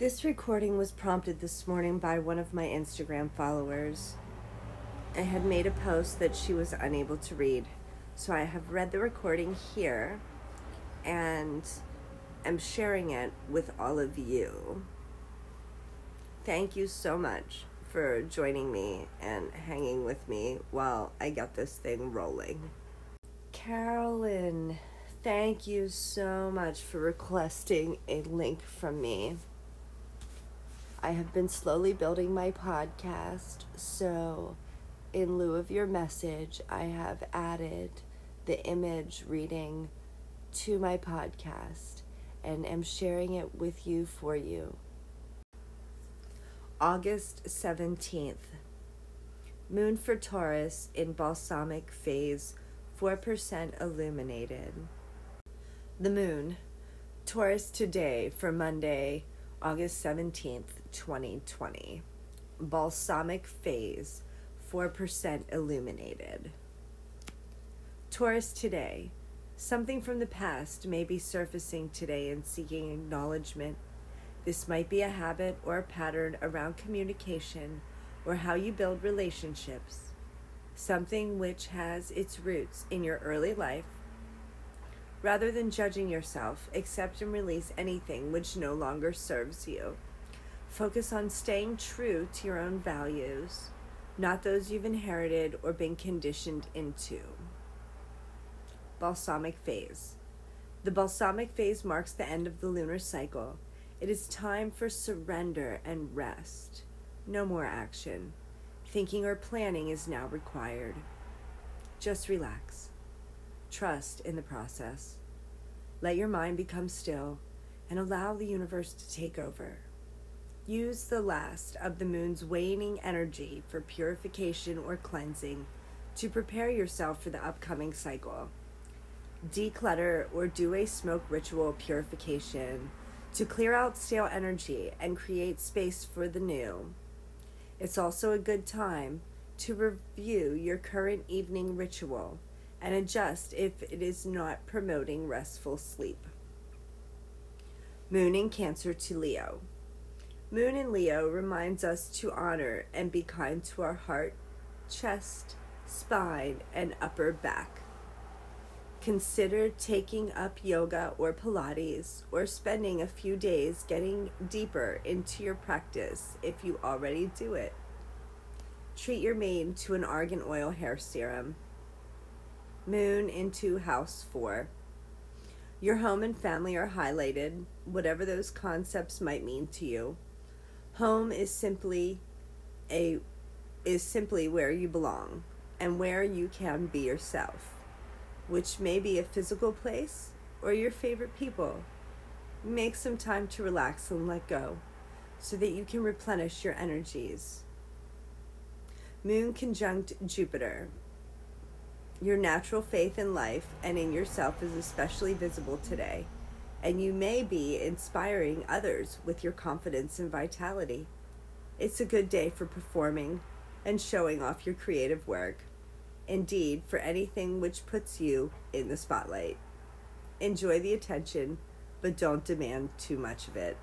This recording was prompted this morning by one of my Instagram followers. I had made a post that she was unable to read, so I have read the recording here and am sharing it with all of you. Thank you so much for joining me and hanging with me while I get this thing rolling. Carolyn, thank you so much for requesting a link from me. I have been slowly building my podcast, so in lieu of your message, I have added the image reading to my podcast and am sharing it with you for you. August 17th. Moon for Taurus in balsamic phase, 4% illuminated. The moon, Taurus today for Monday, August 17th, 2020. Balsamic phase, 4% illuminated. Taurus today. Something from the past may be surfacing today and seeking acknowledgement. This might be a habit or a pattern around communication or how you build relationships. Something which has its roots in your early life. Rather than judging yourself, accept and release anything which no longer serves you. Focus on staying true to your own values, not those you've inherited or been conditioned into. Balsamic phase. The balsamic phase marks the end of the lunar cycle. It is time for surrender and rest. No more action. Thinking or planning is now required. Just relax. Trust in the process. Let your mind become still and allow the universe to take over. Use the last of the moon's waning energy for purification or cleansing to prepare yourself for the upcoming cycle declutter or do a smoke ritual purification to clear out stale energy and create space for the new. It's also a good time to review your current evening ritual and adjust if it is not promoting restful sleep. Moon in Cancer to Leo. Moon in Leo reminds us to honor and be kind to our heart, chest, spine, and upper back. Consider taking up yoga or Pilates or spending a few days getting deeper into your practice if you already do it. Treat your mane to an argan oil hair serum. Moon into house 4. Your home and family are highlighted, whatever those concepts might mean to you. Home is simply a is simply where you belong and where you can be yourself which may be a physical place or your favorite people. Make some time to relax and let go so that you can replenish your energies. Moon conjunct Jupiter. Your natural faith in life and in yourself is especially visible today, and you may be inspiring others with your confidence and vitality. It's a good day for performing and showing off your creative work indeed, for anything which puts you in the spotlight. Enjoy the attention, but don't demand too much of it.